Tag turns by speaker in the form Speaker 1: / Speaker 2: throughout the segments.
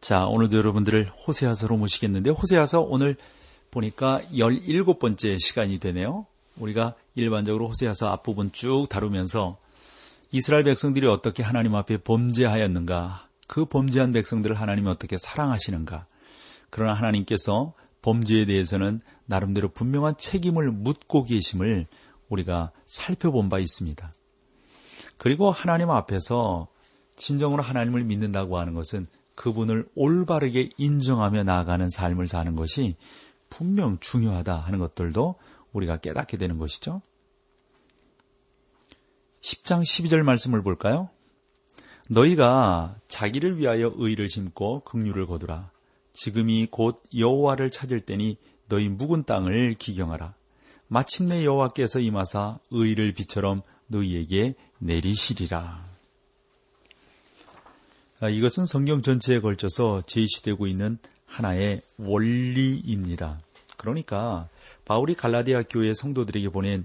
Speaker 1: 자, 오늘도 여러분들을 호세아서로 모시겠는데 호세아서 오늘 보니까 17번째 시간이 되네요. 우리가 일반적으로 호세아서 앞부분 쭉 다루면서 이스라엘 백성들이 어떻게 하나님 앞에 범죄하였는가, 그 범죄한 백성들을 하나님이 어떻게 사랑하시는가, 그러나 하나님께서 범죄에 대해서는 나름대로 분명한 책임을 묻고 계심을 우리가 살펴본 바 있습니다. 그리고 하나님 앞에서 진정으로 하나님을 믿는다고 하는 것은 그분을 올바르게 인정하며 나아가는 삶을 사는 것이 분명 중요하다 하는 것들도 우리가 깨닫게 되는 것이죠. 10장 12절 말씀을 볼까요? 너희가 자기를 위하여 의를 심고 긍휼을 거두라. 지금이 곧 여호와를 찾을 때니 너희 묵은 땅을 기경하라. 마침내 여호와께서 임하사 의를 비처럼 너희에게 내리시리라. 아, 이것은 성경 전체에 걸쳐서 제시되고 있는 하나의 원리입니다. 그러니까 바울이 갈라디아 교회 성도들에게 보낸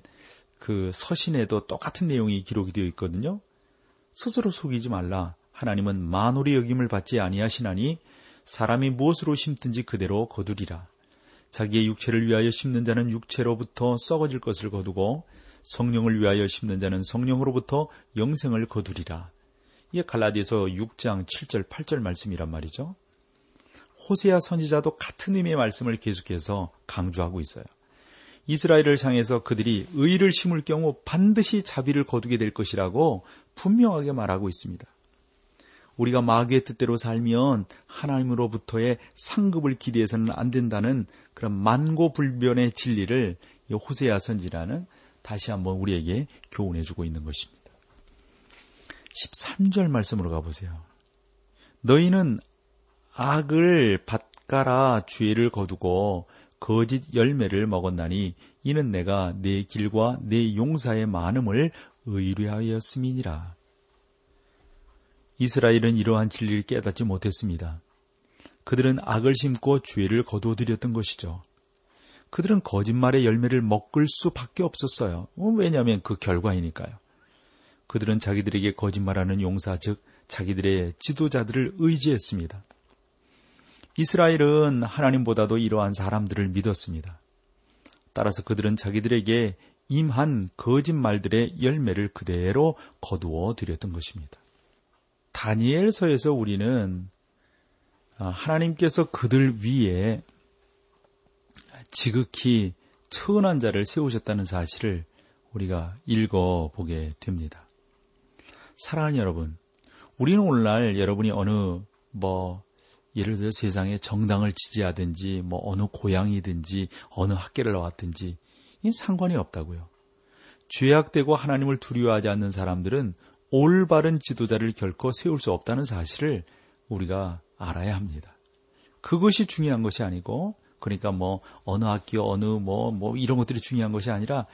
Speaker 1: 그 서신에도 똑같은 내용이 기록이 되어 있거든요. 스스로 속이지 말라. 하나님은 만홀의 여김을 받지 아니하시나니 사람이 무엇으로 심든지 그대로 거두리라. 자기의 육체를 위하여 심는 자는 육체로부터 썩어질 것을 거두고 성령을 위하여 심는 자는 성령으로부터 영생을 거두리라. 이게 갈라디아서 6장 7절 8절 말씀이란 말이죠. 호세아 선지자도 같은 의미의 말씀을 계속해서 강조하고 있어요. 이스라엘을 향해서 그들이 의를 심을 경우 반드시 자비를 거두게 될 것이라고 분명하게 말하고 있습니다. 우리가 마귀의 뜻대로 살면 하나님으로부터의 상급을 기대해서는 안 된다는 그런 만고불변의 진리를 호세아 선지라는 다시 한번 우리에게 교훈해주고 있는 것입니다. 13절 말씀으로 가보세요. 너희는 악을 밭가라 죄를 거두고 거짓 열매를 먹었나니 이는 내가 내 길과 내 용사의 많음을 의뢰하였음이니라. 이스라엘은 이러한 진리를 깨닫지 못했습니다. 그들은 악을 심고 죄를 거두어들였던 것이죠. 그들은 거짓말의 열매를 먹을 수밖에 없었어요. 왜냐하면 그 결과이니까요. 그들은 자기들에게 거짓말하는 용사, 즉 자기들의 지도자들을 의지했습니다. 이스라엘은 하나님보다도 이러한 사람들을 믿었습니다. 따라서 그들은 자기들에게 임한 거짓말들의 열매를 그대로 거두어 드렸던 것입니다. 다니엘서에서 우리는 하나님께서 그들 위에 지극히 천한 자를 세우셨다는 사실을 우리가 읽어보게 됩니다. 사랑하는 여러분, 우리는 오늘날 여러분이 어느 뭐 예를 들어 세상에 정당을 지지하든지 뭐 어느 고향이든지 어느 학계를 나왔든지 이 상관이 없다고요. 죄악되고 하나님을 두려워하지 않는 사람들은 올바른 지도자를 결코 세울 수 없다는 사실을 우리가 알아야 합니다. 그것이 중요한 것이 아니고 그러니까 뭐 어느 학교 어느 뭐뭐 뭐 이런 것들이 중요한 것이 아니라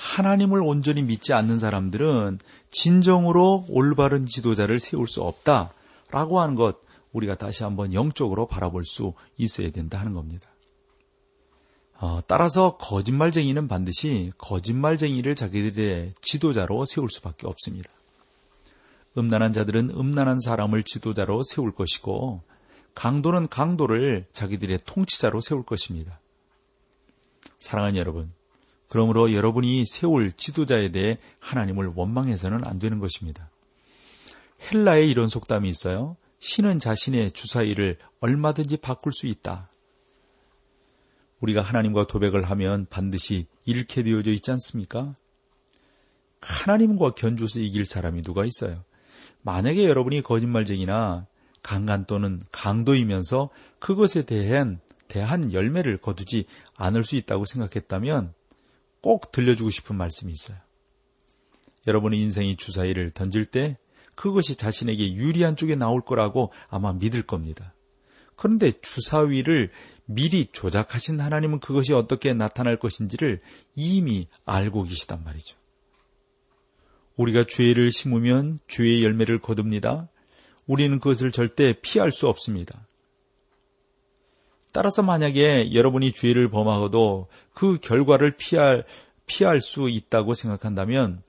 Speaker 1: 하나님을 온전히 믿지 않는 사람들은 진정으로 올바른 지도자를 세울 수 없다라고 하는 것 우리가 다시 한번 영적으로 바라볼 수 있어야 된다 하는 겁니다. 어, 따라서 거짓말쟁이는 반드시 거짓말쟁이를 자기들의 지도자로 세울 수밖에 없습니다. 음란한 자들은 음란한 사람을 지도자로 세울 것이고 강도는 강도를 자기들의 통치자로 세울 것입니다. 사랑하는 여러분, 그러므로 여러분이 세울 지도자에 대해 하나님을 원망해서는 안 되는 것입니다. 헬라에 이런 속담이 있어요. 신은 자신의 주사위를 얼마든지 바꿀 수 있다. 우리가 하나님과 도백을 하면 반드시 잃게 되어져 있지 않습니까? 하나님과 견주서 이길 사람이 누가 있어요? 만약에 여러분이 거짓말쟁이나 강간 또는 강도이면서 그것에 대한 대한 열매를 거두지 않을 수 있다고 생각했다면 꼭 들려주고 싶은 말씀이 있어요. 여러분의 인생이 주사위를 던질 때 그것이 자신에게 유리한 쪽에 나올 거라고 아마 믿을 겁니다. 그런데 주사위를 미리 조작하신 하나님은 그것이 어떻게 나타날 것인지를 이미 알고 계시단 말이죠. 우리가 죄를 심으면 죄의 열매를 거둡니다. 우리는 그것을 절대 피할 수 없습니다. 따라서 만약에 여러분이 죄를 범하고도 그 결과를 피할, 피할 수 있다고 생각한다면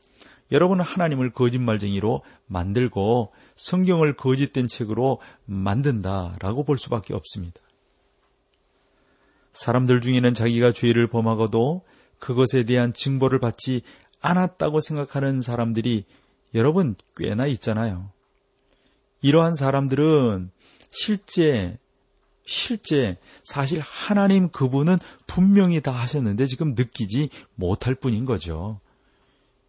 Speaker 1: 여러분은 하나님을 거짓말쟁이로 만들고 성경을 거짓된 책으로 만든다라고 볼 수밖에 없습니다. 사람들 중에는 자기가 죄를 범하고도 그것에 대한 증거를 받지 않았다고 생각하는 사람들이 여러분 꽤나 있잖아요. 이러한 사람들은 실제 실제 사실 하나님 그분은 분명히 다 하셨는데 지금 느끼지 못할 뿐인 거죠.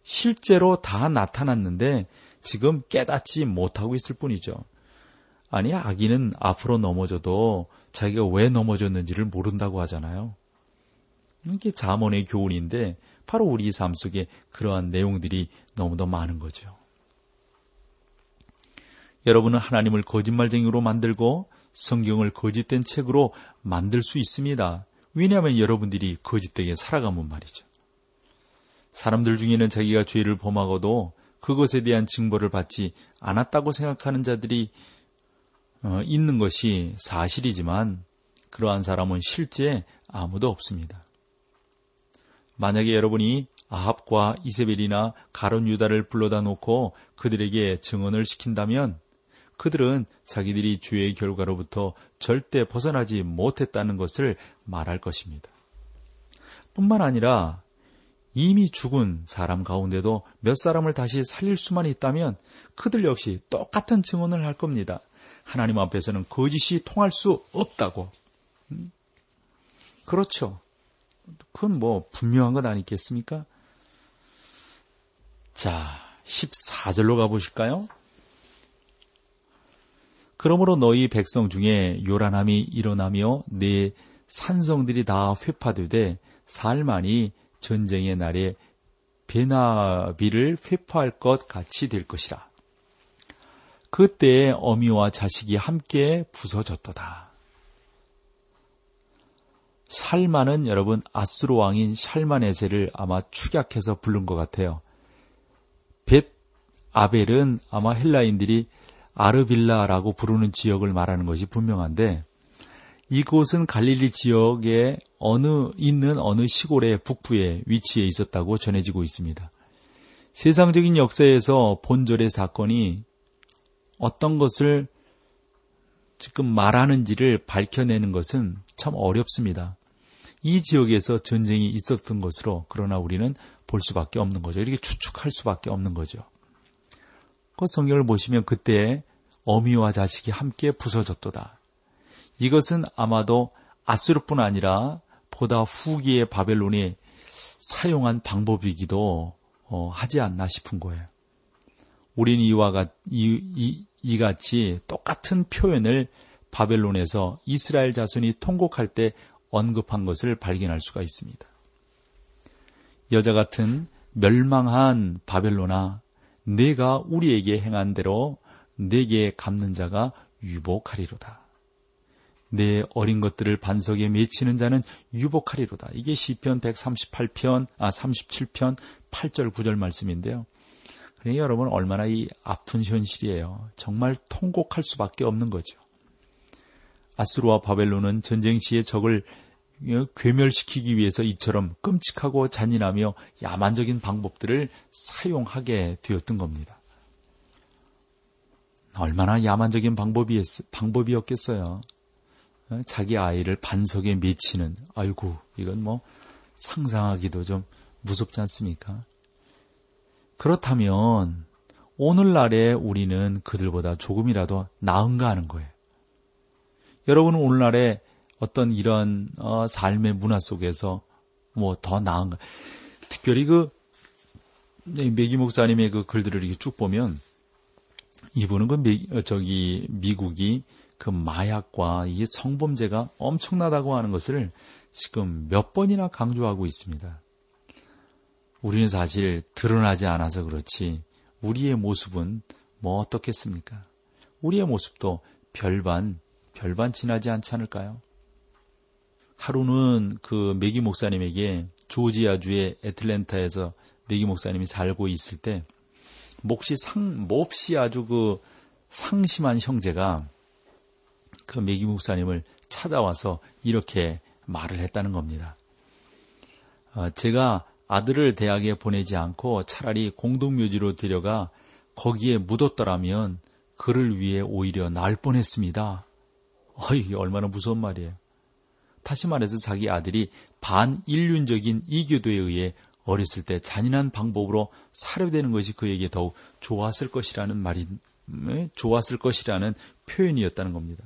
Speaker 1: 실제로 다 나타났는데 지금 깨닫지 못하고 있을 뿐이죠. 아니, 아기는 앞으로 넘어져도 자기가 왜 넘어졌는지를 모른다고 하잖아요. 이게 자문의 교훈인데 바로 우리 삶 속에 그러한 내용들이 너무도 많은 거죠. 여러분은 하나님을 거짓말쟁이로 만들고 성경을 거짓된 책으로 만들 수 있습니다. 왜냐하면 여러분들이 거짓되게 살아가면 말이죠. 사람들 중에는 자기가 죄를 범하고도 그것에 대한 증거를 받지 않았다고 생각하는 자들이 어, 있는 것이 사실이지만 그러한 사람은 실제 아무도 없습니다. 만약에 여러분이 아합과 이세벨이나 가론 유다를 불러다 놓고 그들에게 증언을 시킨다면 그들은 자기들이 죄의 결과로부터 절대 벗어나지 못했다는 것을 말할 것입니다. 뿐만 아니라 이미 죽은 사람 가운데도 몇 사람을 다시 살릴 수만 있다면 그들 역시 똑같은 증언을 할 겁니다. 하나님 앞에서는 거짓이 통할 수 없다고. 음? 그렇죠. 그건 뭐 분명한 것 아니겠습니까? 자, 14절로 가보실까요? 그러므로 너희 백성 중에 요란함이 일어나며 내 산성들이 다 회파되되 살만이 전쟁의 날에 베나비를 회파할 것 같이 될 것이라. 그때 어미와 자식이 함께 부서졌도다. 살만은 여러분 아스로 왕인 샬마네세를 아마 축약해서 부른 것 같아요. 벳 아벨은 아마 헬라인들이 아르빌라라고 부르는 지역을 말하는 것이 분명한데 이곳은 갈릴리 지역에 어느 있는 어느 시골의 북부에 위치해 있었다고 전해지고 있습니다. 세상적인 역사에서 본절의 사건이 어떤 것을 지금 말하는지를 밝혀내는 것은 참 어렵습니다. 이 지역에서 전쟁이 있었던 것으로 그러나 우리는 볼 수밖에 없는 거죠. 이렇게 추측할 수밖에 없는 거죠. 그 성경을 보시면 그때 어미와 자식이 함께 부서졌도다. 이것은 아마도 아수르뿐 아니라 보다 후기의 바벨론이 사용한 방법이기도 어, 하지 않나 싶은 거예요. 우리는 이와 같, 이, 이, 이같이 똑같은 표현을 바벨론에서 이스라엘 자손이 통곡할 때 언급한 것을 발견할 수가 있습니다. 여자 같은 멸망한 바벨론아, 내가 우리에게 행한 대로 내게 갚는 자가 유복하리로다. 내 어린 것들을 반석에 맺히는 자는 유복하리로다. 이게 시편 138편, 아 37편 8절 9절 말씀인데요. 그러니 여러분 얼마나 이 아픈 현실이에요. 정말 통곡할 수밖에 없는 거죠. 아스루와 바벨론은 전쟁 시에 적을 괴멸시키기 위해서 이처럼 끔찍하고 잔인하며 야만적인 방법들을 사용하게 되었던 겁니다. 얼마나 야만적인 방법이, 방법이었겠어요. 어, 자기 아이를 반석에 맺히는, 아이고, 이건 뭐 상상하기도 좀 무섭지 않습니까? 그렇다면 오늘날에 우리는 그들보다 조금이라도 나은가 하는 거예요. 여러분은 오늘날에 어떤 이런 어, 삶의 문화 속에서 뭐 더 나은 가? 특별히 그 메기 목사님의 그 글들을 이렇게 쭉 보면 이분은 그 미, 어, 저기 미국이 그 마약과 이 성범죄가 엄청나다고 하는 것을 지금 몇 번이나 강조하고 있습니다. 우리는 사실 드러나지 않아서 그렇지 우리의 모습은 뭐 어떻겠습니까? 우리의 모습도 별반, 별반 지나지 않지 않을까요? 하루는 그 메기 목사님에게 조지아주의 애틀랜타에서 메기 목사님이 살고 있을 때 몹시 상 몹시 아주 그 상심한 형제가 그 메기 목사님을 찾아와서 이렇게 말을 했다는 겁니다. 어, 제가 아들을 대학에 보내지 않고 차라리 공동묘지로 데려가 거기에 묻었더라면 그를 위해 오히려 날 뻔했습니다. 어이, 얼마나 무서운 말이에요. 다시 말해서 자기 아들이 반인륜적인 이교도에 의해 어렸을 때 잔인한 방법으로 사료되는 것이 그에게 더욱 좋았을 것이라는 말이, 좋았을 것이라는 표현이었다는 겁니다.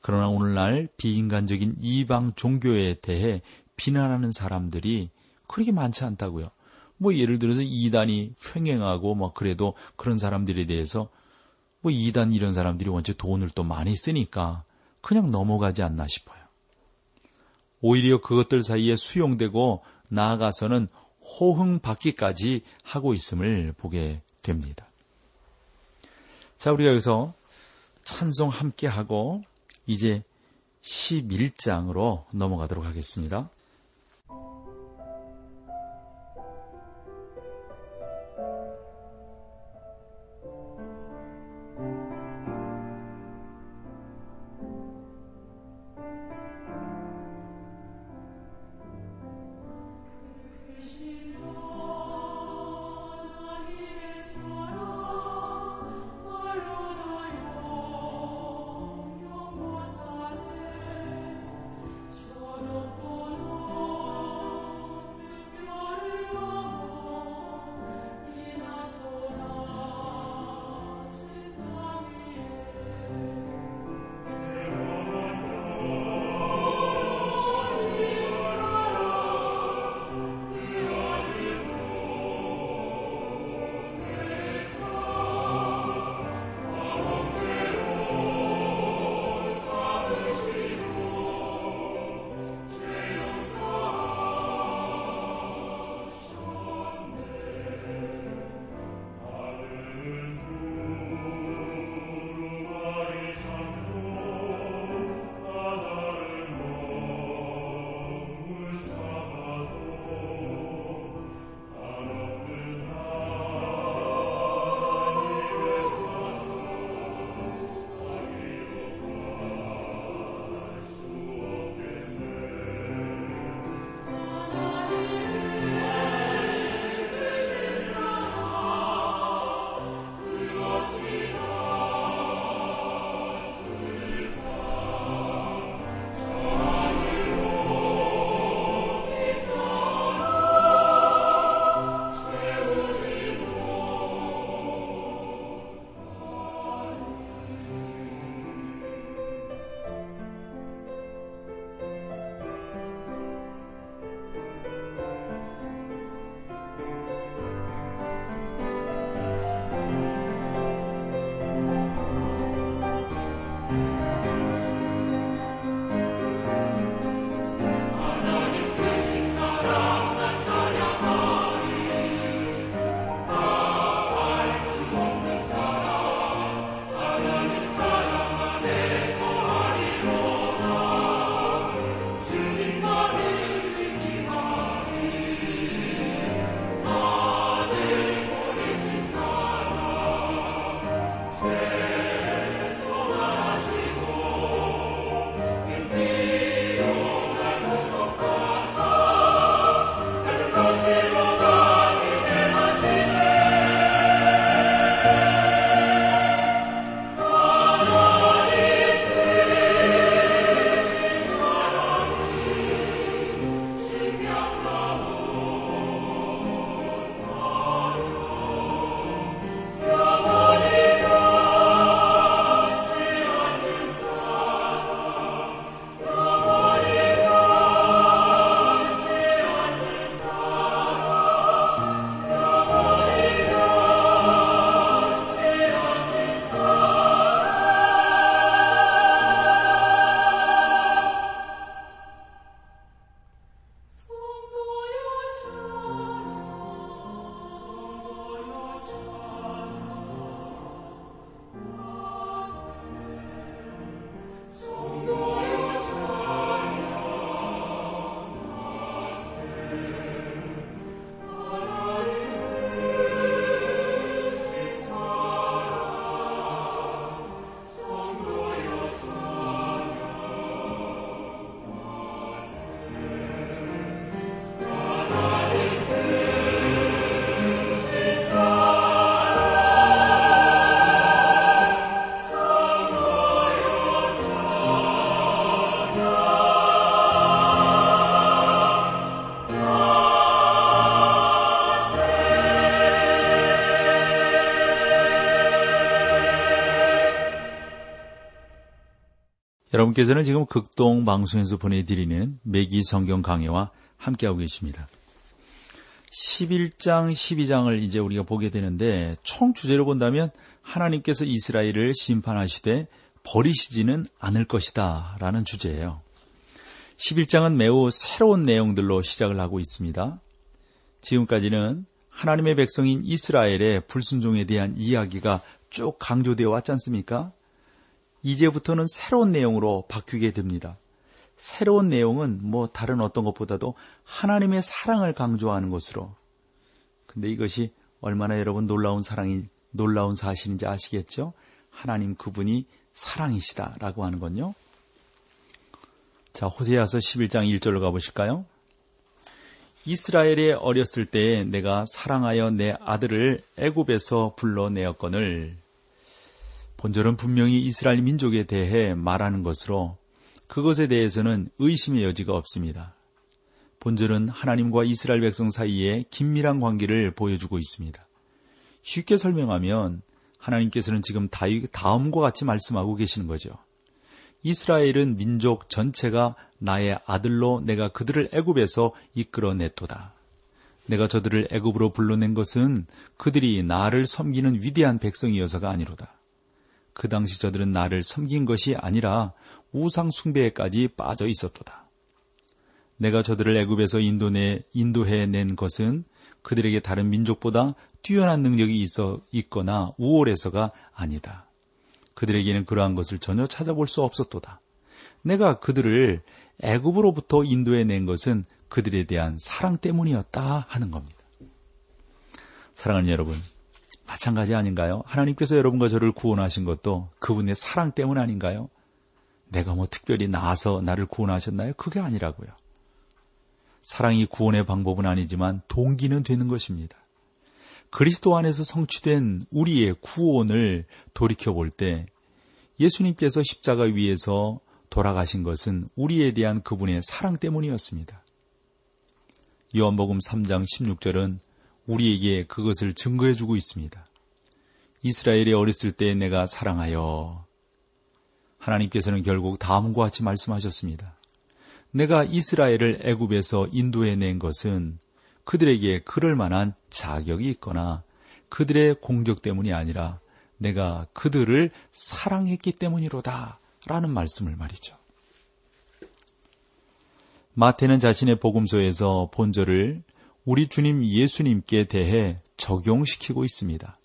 Speaker 1: 그러나 오늘날 비인간적인 이방 종교에 대해 비난하는 사람들이 그렇게 많지 않다고요. 뭐 예를 들어서 이단이 횡행하고 뭐 그래도 그런 사람들에 대해서 뭐 이단 이런 사람들이 원체 돈을 또 많이 쓰니까 그냥 넘어가지 않나 싶어요. 오히려 그것들 사이에 수용되고 나아가서는 호흥받기까지 하고 있음을 보게 됩니다. 자, 우리가 여기서 찬송 함께 하고 이제 11장으로 넘어가도록 하겠습니다. 여러분께서는 지금 극동 방송에서 보내드리는 매기 성경 강해와 함께하고 계십니다. 11장, 12장을 이제 우리가 보게 되는데 총 주제로 본다면 하나님께서 이스라엘을 심판하시되 버리시지는 않을 것이다 라는 주제예요. 11장은 매우 새로운 내용들로 시작을 하고 있습니다. 지금까지는 하나님의 백성인 이스라엘의 불순종에 대한 이야기가 쭉 강조되어 왔지 않습니까? 이제부터는 새로운 내용으로 바뀌게 됩니다. 새로운 내용은 뭐 다른 어떤 것보다도 하나님의 사랑을 강조하는 것으로. 근데 이것이 얼마나 여러분 놀라운 사랑이, 놀라운 사실인지 아시겠죠? 하나님 그분이 사랑이시다라고 하는 건요. 자, 호세아서 11장 1절로 가보실까요? 이스라엘에 어렸을 때에 내가 사랑하여 내 아들을 애굽에서 불러내었거늘 본절은 분명히 이스라엘 민족에 대해 말하는 것으로 그것에 대해서는 의심의 여지가 없습니다. 본절은 하나님과 이스라엘 백성 사이에 긴밀한 관계를 보여주고 있습니다. 쉽게 설명하면 하나님께서는 지금 다음과 같이 말씀하고 계시는 거죠. 이스라엘은 민족 전체가 나의 아들로 내가 그들을 애굽에서 이끌어냈도다. 내가 저들을 애굽으로 불러낸 것은 그들이 나를 섬기는 위대한 백성이어서가 아니로다. 그 당시 저들은 나를 섬긴 것이 아니라 우상 숭배에까지 빠져 있었도다. 내가 저들을 애굽에서 인도내 인도해 낸 것은 그들에게 다른 민족보다 뛰어난 능력이 있어 있거나 우월해서가 아니다. 그들에게는 그러한 것을 전혀 찾아볼 수 없었도다. 내가 그들을 애굽으로부터 인도해 낸 것은 그들에 대한 사랑 때문이었다 하는 겁니다. 사랑하는 여러분, 마찬가지 아닌가요? 하나님께서 여러분과 저를 구원하신 것도 그분의 사랑 때문 아닌가요? 내가 뭐 특별히 나아서 나를 구원하셨나요? 그게 아니라고요. 사랑이 구원의 방법은 아니지만 동기는 되는 것입니다. 그리스도 안에서 성취된 우리의 구원을 돌이켜 볼 때 예수님께서 십자가 위에서 돌아가신 것은 우리에 대한 그분의 사랑 때문이었습니다. 요한복음 3장 16절은 우리에게 그것을 증거해 주고 있습니다. 이스라엘이 어렸을 때 내가 사랑하여 하나님께서는 결국 다음과 같이 말씀하셨습니다. 내가 이스라엘을 애굽에서 인도해 낸 것은 그들에게 그럴 만한 자격이 있거나 그들의 공적 때문이 아니라 내가 그들을 사랑했기 때문이로다. 라는 말씀을 말이죠. 마태는 자신의 복음서에서 본절을 우리 주님 예수님께 대해 적용시키고 있습니다.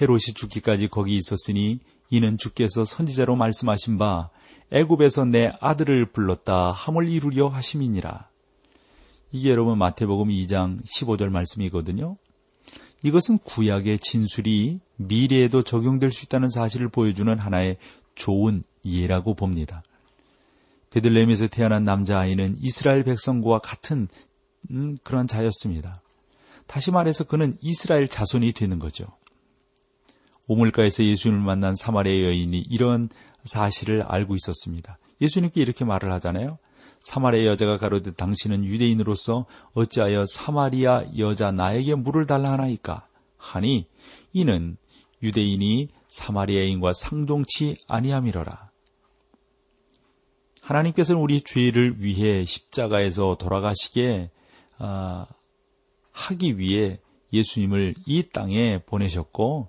Speaker 1: 헤롯이 죽기까지 거기 있었으니 이는 주께서 선지자로 말씀하신 바 애굽에서 내 아들을 불렀다 함을 이루려 하심이니라. 이게 여러분 마태복음 2장 15절 말씀이거든요. 이것은 구약의 진술이 미래에도 적용될 수 있다는 사실을 보여주는 하나의 좋은 예라고 봅니다. 베들레헴에서 태어난 남자아이는 이스라엘 백성과 같은 음, 그러한 자였습니다. 다시 말해서 그는 이스라엘 자손이 되는 거죠. 오물가에서 예수님을 만난 사마리아 여인이 이런 사실을 알고 있었습니다. 예수님께 이렇게 말을 하잖아요. 사마리아 여자가 가로되 당신은 유대인으로서 어찌하여 사마리아 여자 나에게 물을 달라 하나이까 하니 이는 유대인이 사마리아인과 상종치 아니함이러라. 하나님께서는 우리 죄를 위해 십자가에서 돌아가시게 아, 하기 위해 예수님을 이 땅에 보내셨고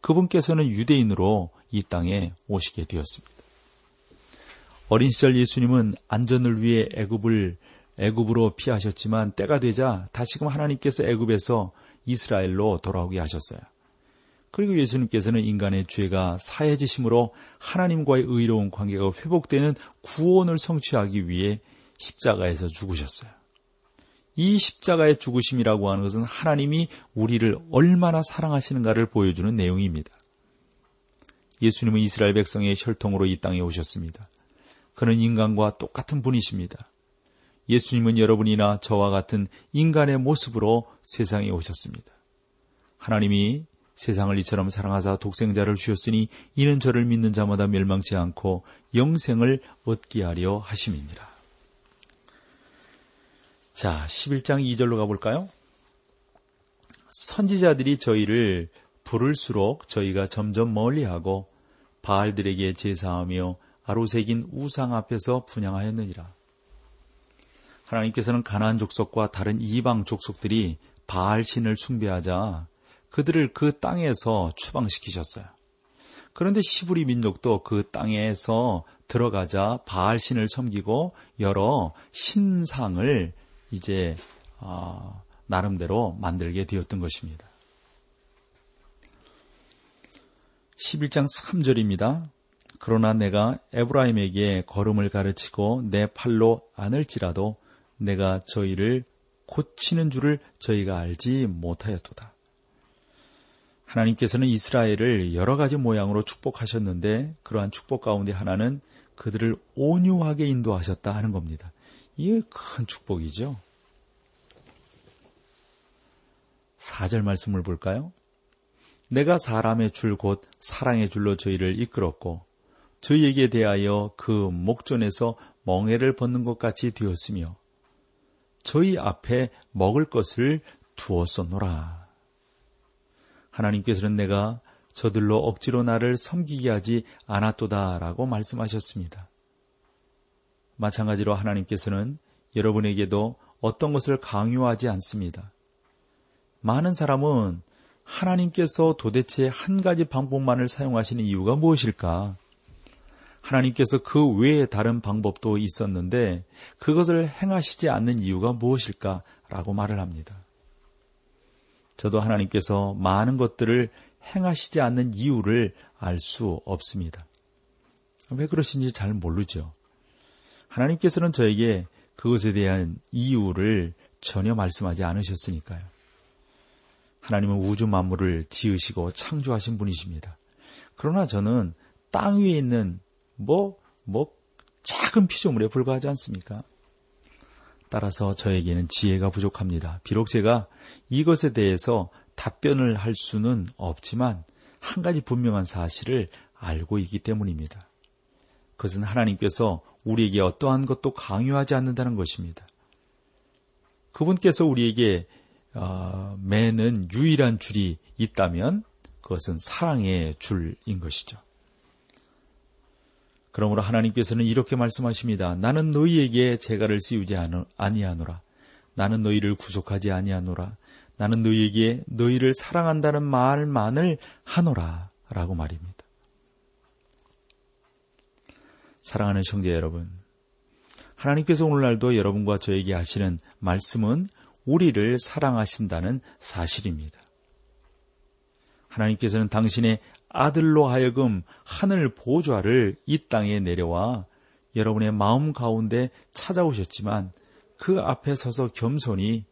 Speaker 1: 그분께서는 유대인으로 이 땅에 오시게 되었습니다. 어린 시절 예수님은 안전을 위해 애굽을 애굽으로 피하셨지만 때가 되자 다시금 하나님께서 애굽에서 이스라엘로 돌아오게 하셨어요. 그리고 예수님께서는 인간의 죄가 사해지심으로 하나님과의 의로운 관계가 회복되는 구원을 성취하기 위해 십자가에서 죽으셨어요. 이 십자가의 죽으심이라고 하는 것은 하나님이 우리를 얼마나 사랑하시는가를 보여주는 내용입니다. 예수님은 이스라엘 백성의 혈통으로 이 땅에 오셨습니다. 그는 인간과 똑같은 분이십니다. 예수님은 여러분이나 저와 같은 인간의 모습으로 세상에 오셨습니다. 하나님이 세상을 이처럼 사랑하사 독생자를 주셨으니 이는 저를 믿는 자마다 멸망치 않고 영생을 얻게 하려 하심이니라. 자, 11장 2절로 가볼까요? 선지자들이 저희를 부를수록 저희가 점점 멀리하고 바알들에게 제사하며 새긴 우상 앞에서 분양하였느니라. 하나님께서는 가나안 족속과 다른 이방 족속들이 바알 신을 숭배하자 그들을 그 땅에서 추방시키셨어요. 그런데 시부리 민족도 그 땅에서 들어가자 바알 신을 섬기고 여러 신상을 이제 어, 나름대로 만들게 되었던 것입니다. 11장 3절입니다. 그러나 내가 에브라임에게 걸음을 가르치고 내 팔로 안을지라도 내가 저희를 고치는 줄을 저희가 알지 못하였도다. 하나님께서는 이스라엘을 여러 가지 모양으로 축복하셨는데 그러한 축복 가운데 하나는 그들을 온유하게 인도하셨다 하는 겁니다. 이게 큰 축복이죠. 4절 말씀을 볼까요? 내가 사람의 줄 곧 사랑의 줄로 저희를 이끌었고 저희에게 대하여 그 목전에서 멍해를 벗는 것 같이 되었으며 저희 앞에 먹을 것을 두었었노라. 하나님께서는 내가 저들로 억지로 나를 섬기게 하지 않았도다라고 말씀하셨습니다. 마찬가지로 하나님께서는 여러분에게도 어떤 것을 강요하지 않습니다. 많은 사람은 하나님께서 도대체 한 가지 방법만을 사용하시는 이유가 무엇일까? 하나님께서 그 외에 다른 방법도 있었는데 그것을 행하시지 않는 이유가 무엇일까? 라고 말을 합니다. 저도 하나님께서 많은 것들을 행하시지 않는 이유를 알 수 없습니다. 왜 그러신지 잘 모르죠. 하나님께서는 저에게 그것에 대한 이유를 전혀 말씀하지 않으셨으니까요. 하나님은 우주 만물을 지으시고 창조하신 분이십니다. 그러나 저는 땅 위에 있는 뭐, 뭐, 작은 피조물에 불과하지 않습니까? 따라서 저에게는 지혜가 부족합니다. 비록 제가 이것에 대해서 답변을 할 수는 없지만 한 가지 분명한 사실을 알고 있기 때문입니다. 그것은 하나님께서 우리에게 어떠한 것도 강요하지 않는다는 것입니다. 그분께서 우리에게 어, 매는 유일한 줄이 있다면 그것은 사랑의 줄인 것이죠. 그러므로 하나님께서는 이렇게 말씀하십니다. 나는 너희에게 재가를 씌우지 아니하노라. 나는 너희를 구속하지 아니하노라. 나는 너희에게 너희를 사랑한다는 말만을 하노라. 라고 말입니다. 사랑하는 형제 여러분. 하나님께서 오늘날도 여러분과 저에게 하시는 말씀은 우리를 사랑하신다는 사실입니다. 하나님께서는 당신의 아들로 하여금 하늘 보좌를 이 땅에 내려와 여러분의 마음 가운데 찾아오셨지만 그 앞에 서서 겸손히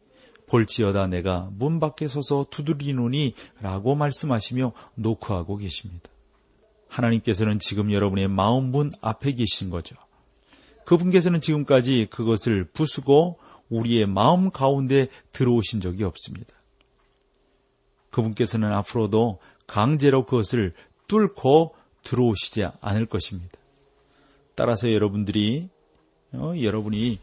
Speaker 1: 볼지어다 내가 문 밖에 서서 두드리노니 라고 말씀하시며 노크하고 계십니다. 하나님께서는 지금 여러분의 마음 문 앞에 계신 거죠. 그분께서는 지금까지 그것을 부수고 우리의 마음 가운데 들어오신 적이 없습니다. 그분께서는 앞으로도 강제로 그것을 뚫고 들어오시지 않을 것입니다. 따라서 여러분들이 어, 여러분이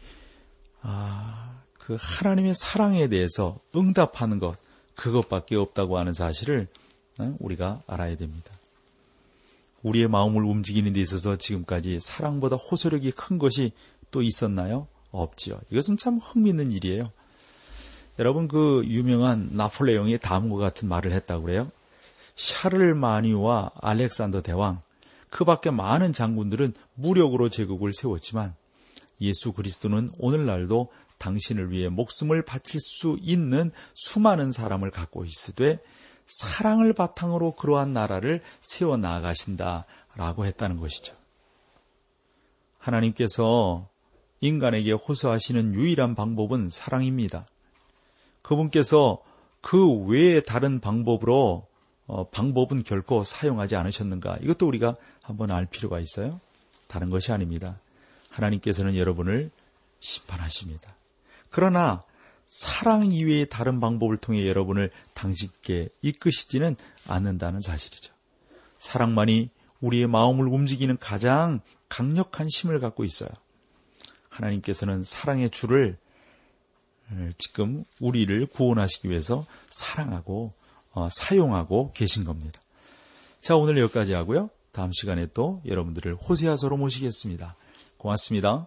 Speaker 1: 아, 그 하나님의 사랑에 대해서 응답하는 것 그것밖에 없다고 하는 사실을 어, 우리가 알아야 됩니다. 우리의 마음을 움직이는 데 있어서 지금까지 사랑보다 호소력이 큰 것이 또 있었나요? 없지요. 이것은 참 흥미있는 일이에요. 여러분 그 유명한 나폴레옹이 다음과 같은 말을 했다고 그래요. 샤를마니와 알렉산더 대왕 그 밖에 많은 장군들은 무력으로 제국을 세웠지만 예수 그리스도는 오늘날도 당신을 위해 목숨을 바칠 수 있는 수많은 사람을 갖고 있으되 사랑을 바탕으로 그러한 나라를 세워 나가신다라고 했다는 것이죠. 하나님께서 인간에게 호소하시는 유일한 방법은 사랑입니다. 그분께서 그 외에 다른 방법으로 어, 방법은 결코 사용하지 않으셨는가? 이것도 우리가 한번 알 필요가 있어요. 다른 것이 아닙니다. 하나님께서는 여러분을 심판하십니다. 그러나 사랑 이외의 다른 방법을 통해 여러분을 당신께 이끄시지는 않는다는 사실이죠. 사랑만이 우리의 마음을 움직이는 가장 강력한 힘을 갖고 있어요. 하나님께서는 사랑의 줄을 지금 우리를 구원하시기 위해서 사랑하고 어, 사용하고 계신 겁니다. 자, 오늘 여기까지 하고요. 다음 시간에 또 여러분들을 호세아서로 모시겠습니다. 고맙습니다.